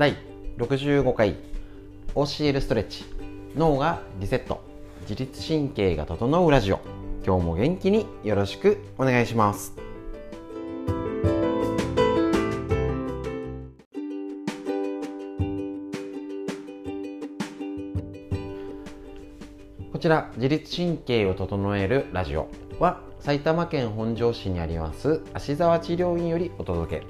第65回 OCL ストレッチ。脳がリセット。自律神経が整うラジオ。今日も元気によろしくお願いします。こちら自律神経を整えるラジオは埼玉県本庄市にあります芦沢治療院よりお届け。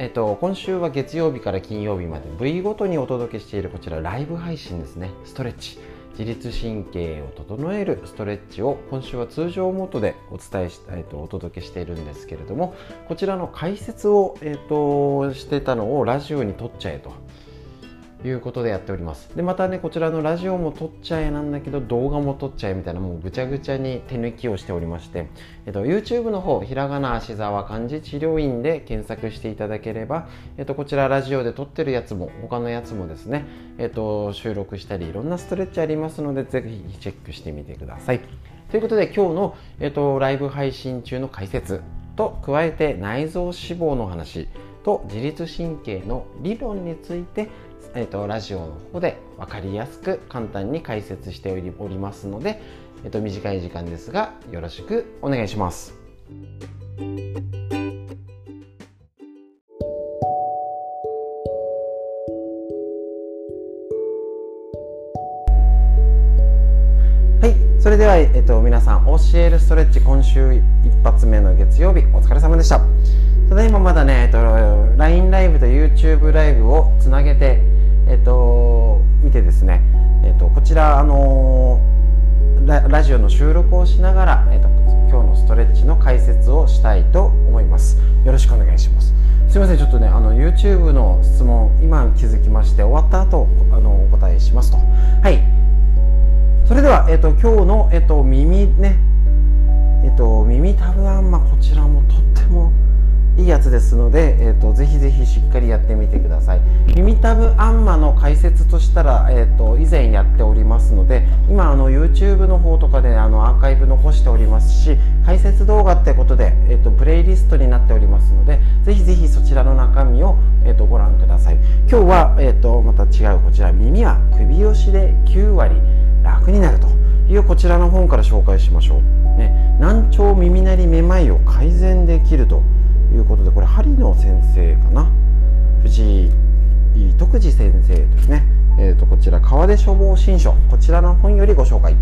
えっと、今週は月曜日から金曜日まで部位ごとにお届けしているこちらライブ配信ですね。ストレッチ。自律神経を整えるストレッチを今週は通常モードでお伝えし、えっと、お届けしているんですけれどもこちらの解説を、えっと、してたのをラジオに撮っちゃえと。いうことでやっております。でまたねこちらのラジオも撮っちゃえなんだけど動画も撮っちゃえみたいなもうぐちゃぐちゃに手抜きをしておりまして、えっと、YouTube の方ひらがな芦沢漢字治療院で検索していただければ、えっと、こちらラジオで撮ってるやつも他のやつもですね、えっと、収録したりいろんなストレッチありますのでぜひチェックしてみてください。ということで今日の、えっと、ライブ配信中の解説と加えて内臓脂肪の話と自律神経の理論についてえーと、ラジオの方で分かりやすく簡単に解説しておりますので、えーと、短い時間ですがよろしくお願いします。はいそれでは、えっと、皆さん教えるストレッチ今週一発目の月曜日お疲れ様でしたただいままだね、えっと、LINE ライブと YouTube ライブをつなげてえっと、見てですね、えっと、こちら、あのララジオの収録をしながら、えっと、今日のストレッチの解説をしたいと思います。よろしくお願いします。すみませんちょっとねあの YouTube の質問今気づきまして終わった後あのお答えしますと。はい。それでは、えっと、今日の、えっと、耳ね。えっと耳たぶあんまこちらもとってもいいやつですので、えーと、ぜひぜひしっかりやってみてください。耳たぶあんまの解説としたら、えーと、以前やっておりますので今あの YouTube の方とかであのアーカイブ残しておりますし解説動画ってことで、えーと、プレイリストになっておりますのでぜひぜひそちらの中身を、えー、とご覧ください。今日は、えー、とまた違うこちら耳は首押しで9割楽になると。いうこちらの本から紹介しましょう、ね、難聴耳鳴りめまいを改善できると。いうことでこれ針の先生かな？藤井徳次先生ですね、えーと、こちら川出処方新書こちらの本よりご紹介。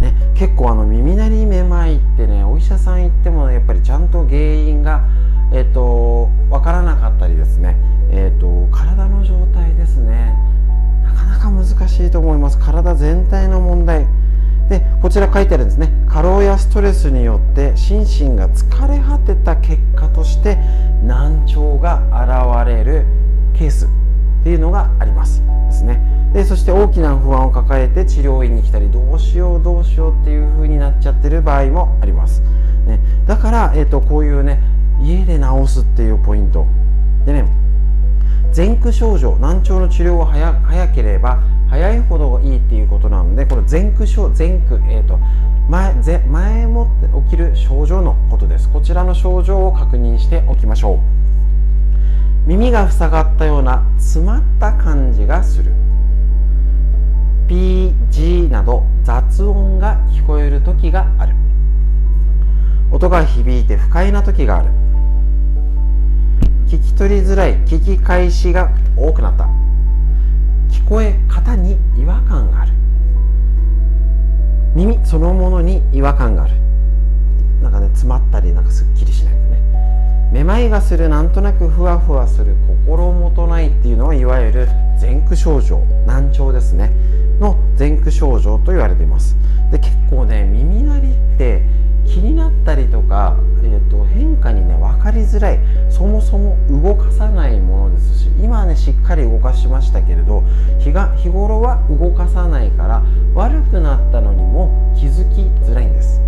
ね、結構あの耳鳴りめまいってねお医者さん行っても、やっぱりちゃんと原因が、えーと、分からなかったりですね、えーと体の状態ですね。なかなか難しいと思います。体全体の問題。でこちら書いてあるんですね。過労やストレスによって心身が疲れ果てた結果として難聴が現れるケースっていうのがありますですね。でそして大きな不安を抱えて治療院に来たりどうしようどうしようっていう風になっちゃってる場合もあります、ね、だから、えーと、こういうね家で治すっていうポイントでね前駆症状難聴の治療が早ければ早いほどいいっていうことなのでこの前駆症前駆、えーと、前前もって起きる症状のことです。こちらの症状を確認しておきましょう。耳が塞がったような詰まった感じがする。PG など雑音が聞こえる時がある。音が響いて不快な時がある。聞き取りづらい聞き返しが多くなった。聞こえ方に違和感がある。耳そのものに違和感がある。なんかね詰まったりなんかすっきりしないんだね。めまいがするなんとなくふわふわする心もとないっていうのはいわゆる前駆症状難聴ですね。の前駆症状と言われています。で結構ね耳鳴りって気になったりとか、えーと、変化にね分かりづらい。そもそも動かさないものですし今はねしっかり動かしましたけれど日が日頃は動かさないから悪くなったのにも気づきづらいんです。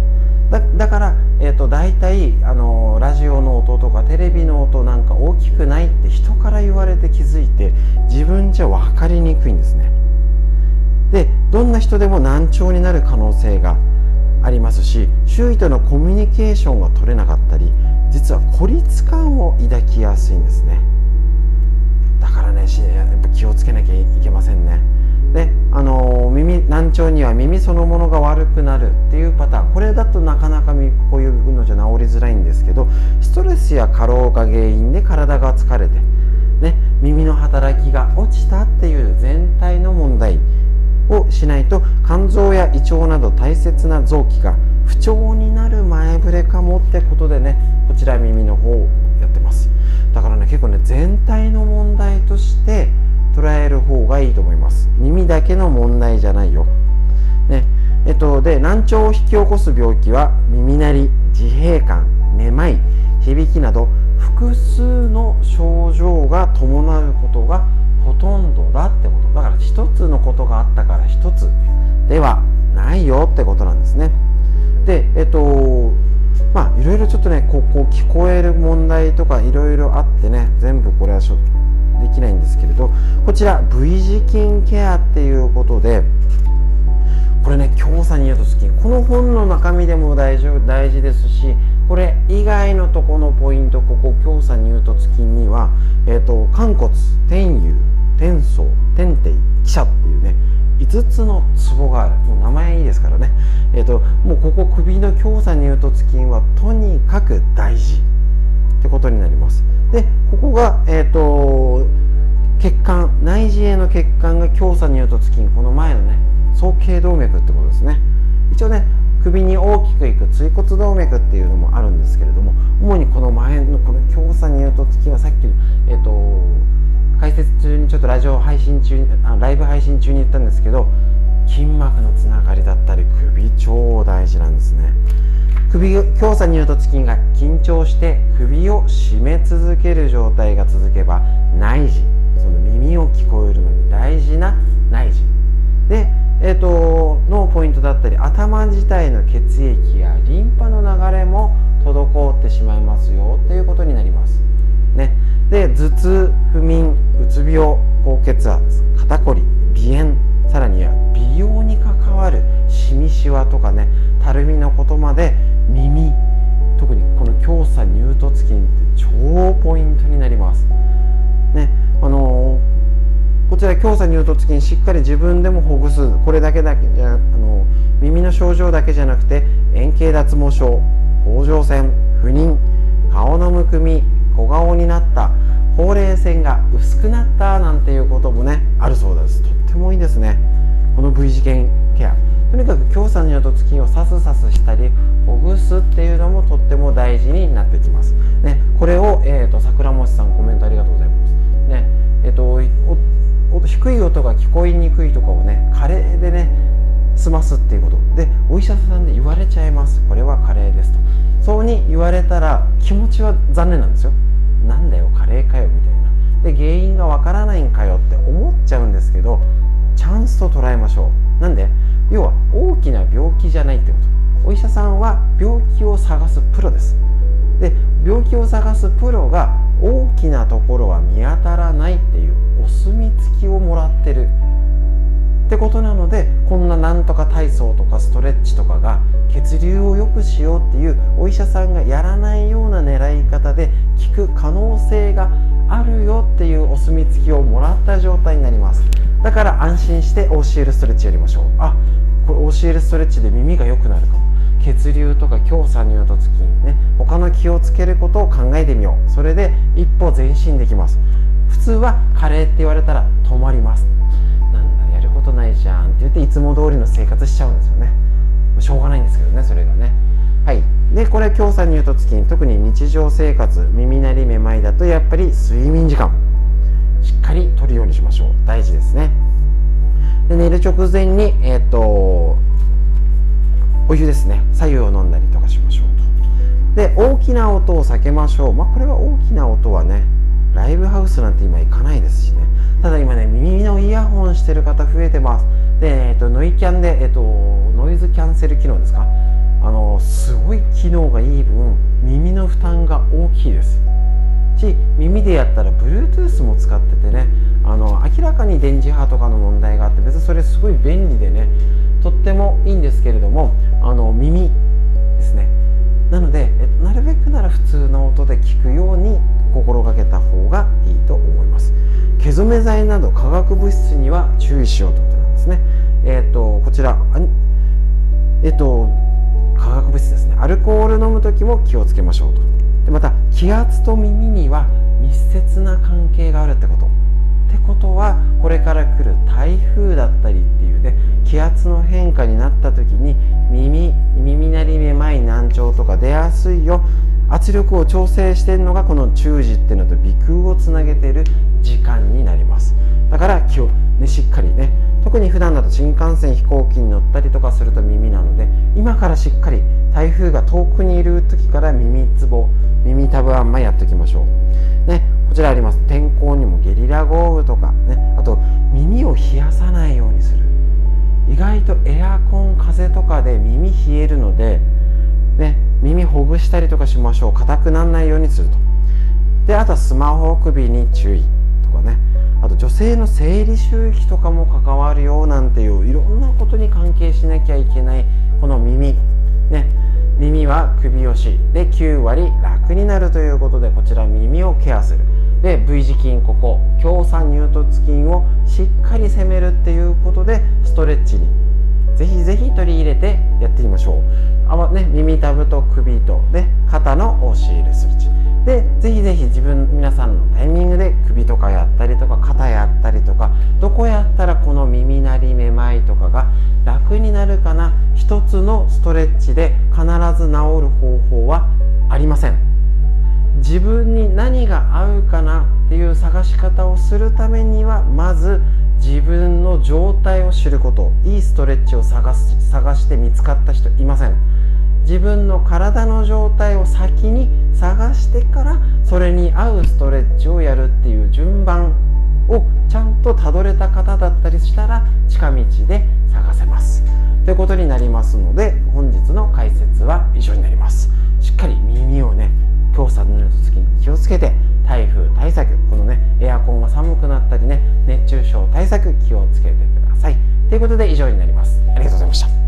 だだから、えーと、大体あのラジオの音とかテレビの音なんか大きくないって人から言われて気づいて自分じゃ分かりにくいんですね。でどんな人でも難聴になる可能性がありますし周囲とのコミュニケーションが取れなかったり実は孤立感を抱きやすいんですね。だからしやっぱ気をつけなきゃいけませんね。であの耳難聴には耳そのものが悪くなるっていうパターン。これだとなかなかこういうのじゃ治りづらいんですけどストレスや過労が原因で体が疲れて、ね、耳の働きが落ちたっていう全体の問題をしないと肝臓や胃腸など大切な臓器が不調になる前触れかもってことでねこちら耳の方をやってます。だからね結構ね全体の問題として捉える方がいいと思います。耳だけの問題じゃないよ。ね。えっとで難聴を引き起こす病気は耳鳴り自閉感めまい響きなど複数の症状が伴うこと聞こえる問題とかいろいろあってね全部これはちょできないんですけれどこちら V 字筋ケアっていうことでこれね強鎖乳突筋。この本の中身でも大丈夫大事ですしこれ以外のとこのポイントここ強鎖乳突筋には、えーと、寛骨天油天層天帝記者っていうね5つのツボがある。もう名前いいですからね。え、ー、ともうここ首の強鎖乳突筋はとにかく大事ってことになります。でここが、えーと、血管内耳への血管が強鎖乳突筋この前のね総頸動脈ってことですね。一応ね首に大きくいく椎骨動脈っていうのもあるんですけれども主にこの前のこの強鎖乳突筋はさっきのえっ、ー、と解説中にちょっとラジオ配信中にあライブ配信中に言ったんですけど筋膜のつながりだったり首超大事なんですね首強鎖乳突筋が緊張して首を締め続ける状態が続けば内耳その耳を聞こえるのに大事な内耳で、えーと、のポイントだったり頭自体の血液やリンパの流れも滞ってしまいますよっていうことになります。乳突筋しっかり自分でもほぐす。これだけだけじゃあの耳の症状だけじゃなくて円形脱毛症甲状腺不妊顔のむくみ小顔になったほうれい線が薄くなったなんていうこともねあるそうです。とってもいいですね。この V 字ケア。とにかく強鎖乳突筋をさすさすしたりほぐすっていうのもとっても大事になってきます。ね、こえにくいとかをね加齢でね済ますっていうこと。でお医者さんで言われちゃいます。これは加齢ですと。そうに言われたら気持ちは残念なんですよ。なんだよ加齢かよみたいな。で原因がわからないんかよって思っちゃうんですけどチャンスと捉えましょう。なんで？要は大きな病気じゃないってこと。お医者さんは病気を探すプロです。で病気を探すプロが大きなところは見当たらないっていうお墨付きをもらってる。ってことなのでこんななんとか体操とかストレッチとかが血流を良くしようっていうお医者さんがやらないような狙い方で効く可能性があるよっていうお墨付きをもらった状態になります。だから安心して OCL ストレッチやりましょう。あこれ OCL ストレッチで耳が良くなるかも。血流とか強鎖乳突筋ね他の気をつけることを考えてみよう。それで一歩前進できます。普通は加齢って言われたら止まります。なんだやることないじゃんって言っていつも通りの生活しちゃうんですよね。しょうがないんですけどねそれがね。はい。でこれ強鎖乳突筋特に日常生活耳鳴りめまいだとやっぱり睡眠時間。しっかりとるようにしましょう。大事ですね。で寝る直前にえっ、とお湯ですね。左右を飲んだりとかしましょうと。で大きな音を避けましょう。まあこれは大きな音はねライブハウスなんて今行かないですしただ今ね耳のイヤホンしてる方増えてます。で、えーと、ノイキャンで、えーと、ノイズキャンセル機能ですか？あのすごい機能がいい分耳の負担が大きいです。し耳でやったら Bluetooth も使っててねあの明らかに電磁波とかの問題があって別にそれすごい便利でねとってもいいんですけれどもあの耳ですね。なので、えっとなるべくなら普通の音で聞くように心がけた方がいいと思います。削ゾメ剤など化学物質には注意しようということなんですね。えっ、ー、とこちらえっ、ー、と化学物質ですね。アルコール飲む時も気をつけましょうと。でまた気圧と耳には密接な関係があるってこと。ってことはこれから来る台風だったりっていうね気圧の変化になった時に耳耳鳴りめまい難聴とか出やすいよ。圧力を調整してるのがこの中耳っていうのと鼻腔をつなげている時間になります。だから気を、ね、しっかりね特に普段だと新幹線飛行機に乗ったりとかすると耳なので今からしっかり台風が遠くにいる時から耳つぼ耳たぶあんまやっておきましょう。ねこちらあります。天候にもゲリラ豪雨とかねあと耳を冷やさないようにする。意外とエアコン風とかで耳冷えるのでね耳ほぐしたりとかしましょう。硬くならないようにすると。であとはスマホ首に注意。とかね。あと女性の生理周期とかも関わるよなんていういろんなことに関係しなきゃいけないこの耳。ね。耳は首押し。で9割楽になるということでこちら耳をケアする。で V 字筋ここ。強酸乳突筋をしっかり攻めるっていうことでストレッチに。ぜひぜひ取り入れてやってみましょう。あ、ね、耳たぶと首とで肩の OCL スイッチ。でぜひぜひ自分皆さんのタイミングで首とかやったりとか肩やったりとかどこやったらこの耳鳴りめまいとかが楽になるかな。一つのストレッチで必ず治る方法はありません。自分に何が合うかなっていう探し方をするためにはまず自分の状態を知ること。いいストレッチを探す探して見つかった人いません。自分の体の状態を先に探してからそれに合うストレッチをやるっていう順番をちゃんとたどれた方だったりしたら近道で探せます。ということになりますので本日の解説は以上になります。しっかり耳をね強さの時に気をつけて台風対策このねエアコンが寒くなったりね熱中症対策気をつけてください。ということで以上になります。ありがとうございました。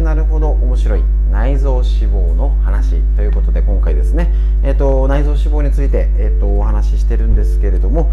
くなるほど。面白い。内臓脂肪の話ということで今回ですね、えーと、内臓脂肪について、えーと、お話ししてるんですけれども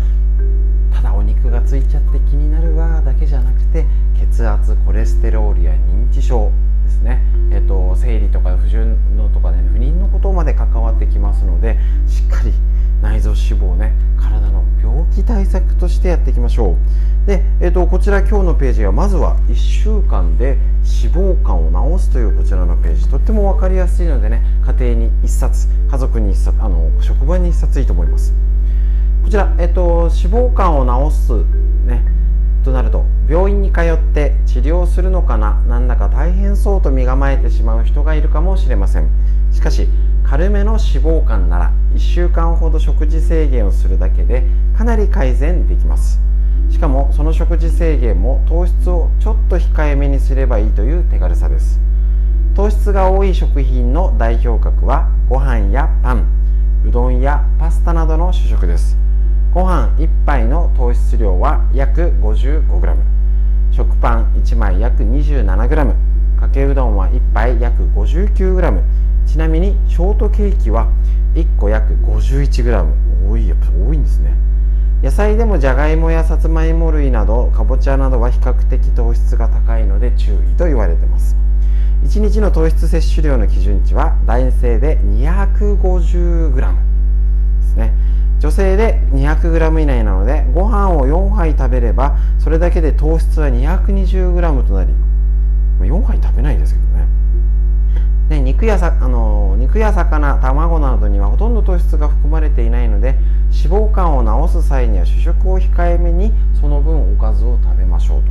ただお肉がついちゃって気になるわだけじゃなくて血圧コレステロールや認知症ですね、えーと、生理とか不順のとかね不妊のことまで関わってきますのでしっかり内臓脂肪ね体の病気対策としてやっていきましょう。で、えーと、こちら今日のページはまずは1週間で脂肪肝を治すというこちらのページ。とっても分かりやすいのでね家庭に1冊家族に1冊あの職場に1冊いいと思います。こちら、えーと、脂肪肝を治すねとなると病院に通って治療するのかななんだか大変そうと身構えてしまう人がいるかもしれません。しかし軽めの脂肪肝なら1週間ほど食事制限をするだけでかなり改善できます。しかもその食事制限も糖質をちょっと控えめにすればいいという手軽さです。糖質が多い食品の代表格はご飯やパンうどんやパスタなどの主食です。ご飯1杯の糖質量は約 55g 食パン1枚約 27g かけうどんは1杯約 59g ちなみにショートケーキは1個約 51g 多いやっぱ多いんですね。野菜でもじゃがいもやさつまいも類などかぼちゃなどは比較的糖質が高いので注意と言われてます。1日の糖質摂取量の基準値は男性で 250g ですね。女性で 200g 以内なのでご飯を4杯食べればそれだけで糖質は 220g となり4杯食べないですけどね、肉やさあの肉や魚卵などにはほとんど糖質が含まれていないので脂肪肝を治す際には主食を控えめにその分おかずを食べましょうと。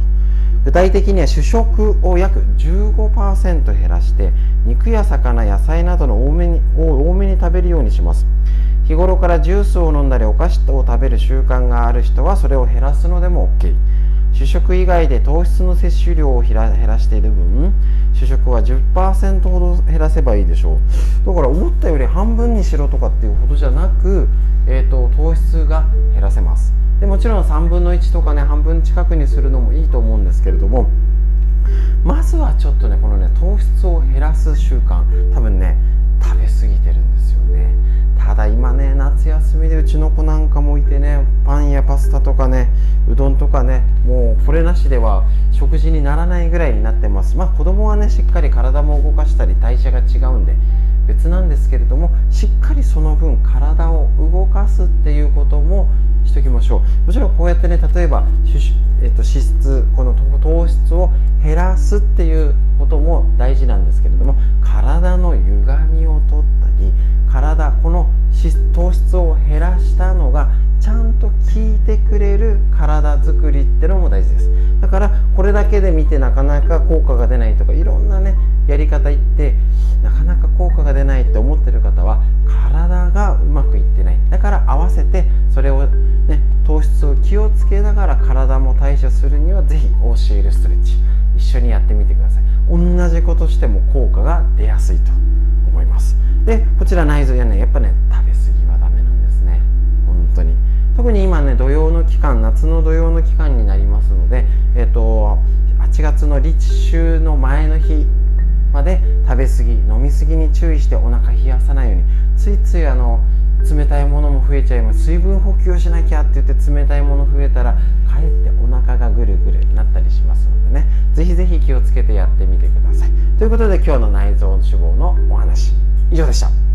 具体的には主食を約15%減らして肉や魚野菜などの多めにを多めに食べるようにします。日頃からジュースを飲んだりお菓子を食べる習慣がある人はそれを減らすのでも OK 主食以外で糖質の摂取量を減らしている分主食は10%ほど減らせばいいでしょう。だから思ったより半分にしろとかっていうほどじゃなく、えーと、糖質が減らせます。でもちろん3分の1とかね半分近くにするのもいいと思うんですけれどもまずはちょっとねこのね糖質を減らす習慣多分ね食べ過ぎてるんですよね。ただ今ね夏休みでうちの子なんかもいてねパンやパスタとかねうどんとかねもうこれなしでは食事にならないぐらいになってます。まあ子供はねしっかり体も動かしたり代謝が違うんで別なんですけれどもしっかりその分体を動かすっていうこともしときましょう。もちろんこうやってね例えば、えっと、脂質この糖質を減らすっていうことも大事なんですけれども体の歪みを取ったり体この糖質を減らしたのがちゃんと効いてくれる体づくりってのも大事です。だからこれだけで見てなかなか効果が出ないとかいろんなねやり方言ってなかなか効果が出ないって思ってる方は体がうまくいってない。だから合わせてそれをね糖質を気をつけながら体も対処するには是非 OCL ストレッチ一緒にやってみてください。同じことしても効果が出やすいと。ます。でこちら内臓やねやっぱね食べ過ぎはダメなんですね。本当に。特に今ね土曜の期間夏の土曜の期間になりますのでえっ、ー、と8月の立秋の前の日まで食べ過ぎ飲み過ぎに注意してお腹冷やさないように。ついついあの冷たいものも増えちゃいます。水分補給をしなきゃって言って冷たいもの増えたらかえってお腹がぐるぐるなったりしますのでね。ぜひぜひ気をつけてやってみてください。ということで今日の内臓脂肪のお話以上でした。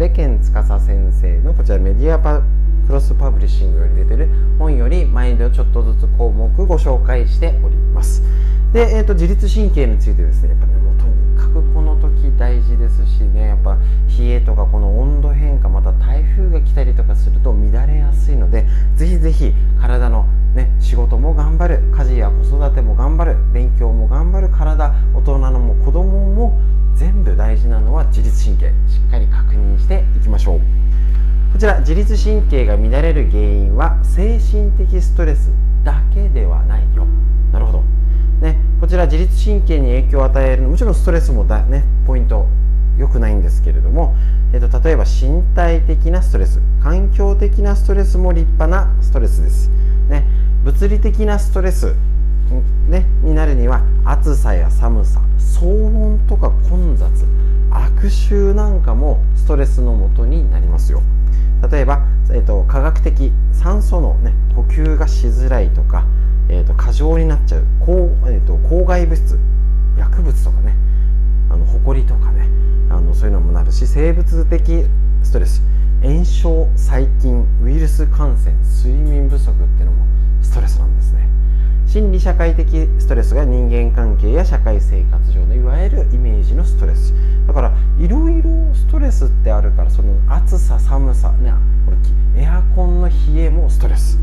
でこちら久手健司先生のこちらメディアパクロスパブリッシングより出てる本より毎度ちょっとずつ項目ご紹介しております。で、えーと、自律神経についてですねやっぱねもうとにかくこの時大事ですしねやっぱ冷えとかこの温度変化また台風が来たりとかすると乱れやすいのでぜひぜひ体のね仕事も頑張る家事や子育ても頑張る勉強も頑張る体大人のもちら自律神経が乱れる原因は精神的ストレスだけではないよ。なるほど。ねこちら自律神経に影響を与えるもちろんストレスもだねポイント良くないんですけれども、えっと、例えば身体的なストレス環境的なストレスも立派なストレスです、ね、物理的なストレス、ね、になるには暑さや寒さ騒音とか混雑悪臭なんかもストレスのもとになりますよ。例えば、えーと、科学的酸素の、ね、呼吸がしづらいとか、えーと、過剰になっちゃう抗,、えーと、抗害物質薬物とかねあの埃とかねあのそういうのもなるし生物的ストレス炎症細菌ウイルス感染睡眠不足っていうのもストレスなんですね。心理社会的ストレスが人間関係や社会生活上のいわゆるイメージのストレス。だからいろいろストレスってあるからその暑さ寒さ、ね、これエアコンの冷えもストレス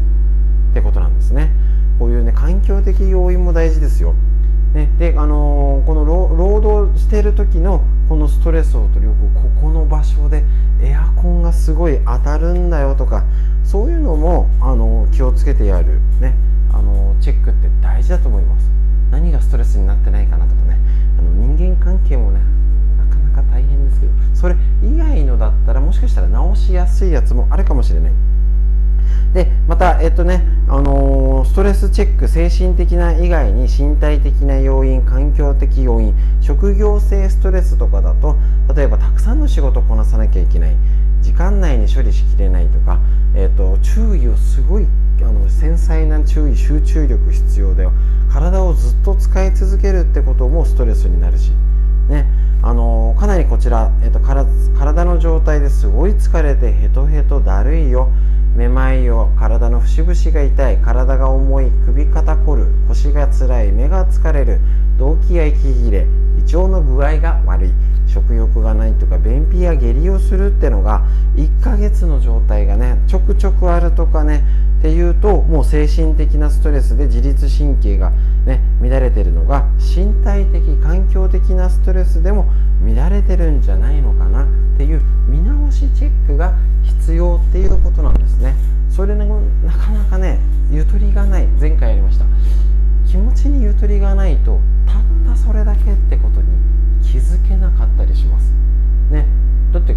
ってことなんですね。こういうね環境的要因も大事ですよ。ね、で、あのー、この労働してる時のこのストレスを取り置くここの場所でエアコンがすごい当たるんだよとかそういうのも、あの、気をつけてやる、ね、あのチェックって大事だと思います。何がストレスになってないかなとかね。あの人間関係もねですけどそれ以外のだったらもしかしたら直しやすいやつもあるかもしれない。でまた、えっとねあのー、ストレスチェック精神的な以外に身体的な要因環境的要因職業性ストレスとかだと例えばたくさんの仕事をこなさなきゃいけない。時間内に処理しきれないとか、えっと、注意をすごいあの繊細な注意集中力必要だよ体をずっと使い続けるってこともストレスになるしねあのかなりこちら、えっと、体の状態ですごい疲れてヘトヘトだるいよ。めまいよ。体の節々が痛い。体が重い。首肩こる。腰がつらい。目が疲れる。動悸や息切れ。胃腸の具合が悪い。食欲がないとか便秘や下痢をするってのが1ヶ月の状態がねちょくちょくあるとかねっていうともう精神的なストレスで自律神経が、ね、乱れてるのが身体的環境的なストレスでも乱れてるんじゃないのかなっていう見直しチェックが必要っていうことなんですね。それねなかなかねゆとりがない。前回やりました。気持ちにゆとりがないとたったそれだけってことに気づけなかったりします。ね。だって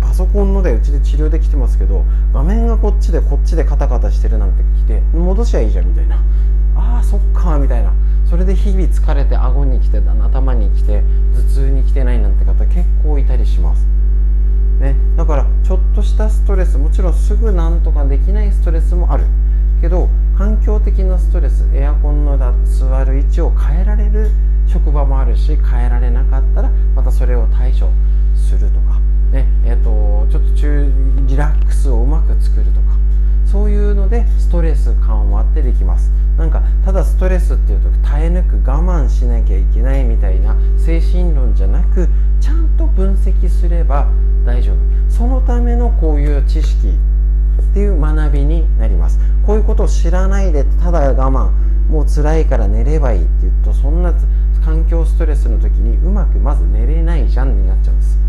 パソコンのでうちで治療できてますけど画面がこっちでこっちでカタカタしてるなんて来て戻しゃいいじゃんみたいな。あーそっかみたいな。それで日々疲れて顎に来て頭に来て頭痛に来てないなんて方結構いたりします。ね、だからちょっとしたストレスもちろんすぐなんとかできないストレスもある。けど環境的なストレスエアコンの座る位置を変えられる職場もあるし変えられなかったらまたそれを対処すると。ねえーと、ちょっと中リラックスをうまく作るとかそういうのでストレス緩和ってできます。なんかただストレスっていうと耐え抜く我慢しなきゃいけないみたいな精神論じゃなくちゃんと分析すれば大丈夫。そのためのこういう知識っていう学びになります。こういうことを知らないでただ我慢もう辛いから寝ればいいって言うとそんな環境ストレスの時にうまくまず寝れないじゃんになっちゃうんです。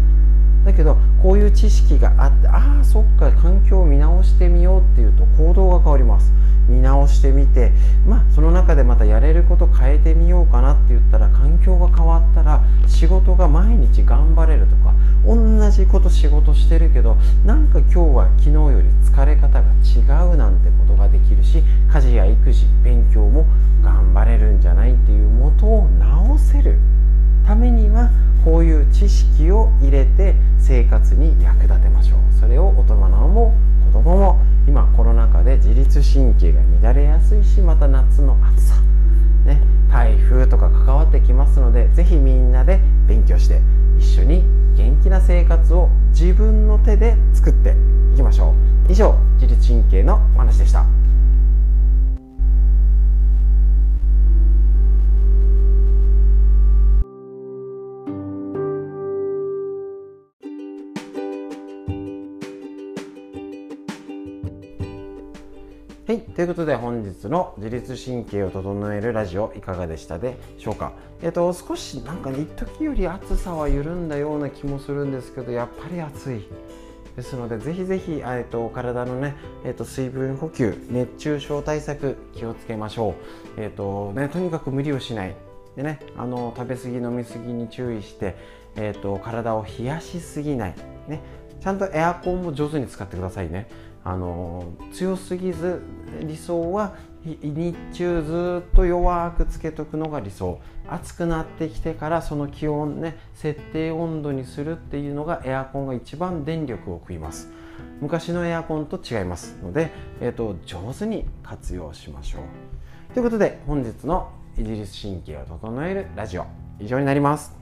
だけどこういう知識があってああそっか環境を見直してみようっていうと行動が変わります。見直してみてまあその中でまたやれること変えてみようかなって言ったら環境が変わったら仕事が毎日頑張れるとか同じこと仕事してるけどなんか今日は昨日より疲れ方が違うなんてことができるし家事や育児勉強も頑張れるんじゃないっていう元を直せるためにはこういう知識を入れて生活に役立てましょうそれを大人も子供も今コロナ禍で自律神経が乱れやすいしまた夏の暑さ、ね、台風とか関わってきますので是非みんなで勉強して一緒に元気な生活を自分の手で作っていきましょう以上自律神経のお話でした。ということで本日の自律神経を整えるラジオいかがでしたでしょうか？えっと少しなんか一時より暑さは緩んだような気もするんですけどやっぱり暑い。ですのでぜひぜひ、えっと、体のね、えっと、水分補給熱中症対策気をつけましょう。えっとねとにかく無理をしない。でねあの食べ過ぎ飲み過ぎに注意して、えっと、体を冷やしすぎない。ねちゃんとエアコンも上手に使ってくださいね。あの強すぎず理想は日中ずっと弱くつけとくのが理想暑くなってきてからその気温ね設定温度にするっていうのがエアコンが一番電力を食います。昔のエアコンと違います。ので、えーと、上手に活用しましょう。ということで本日の自律神経を整えるラジオ以上になります。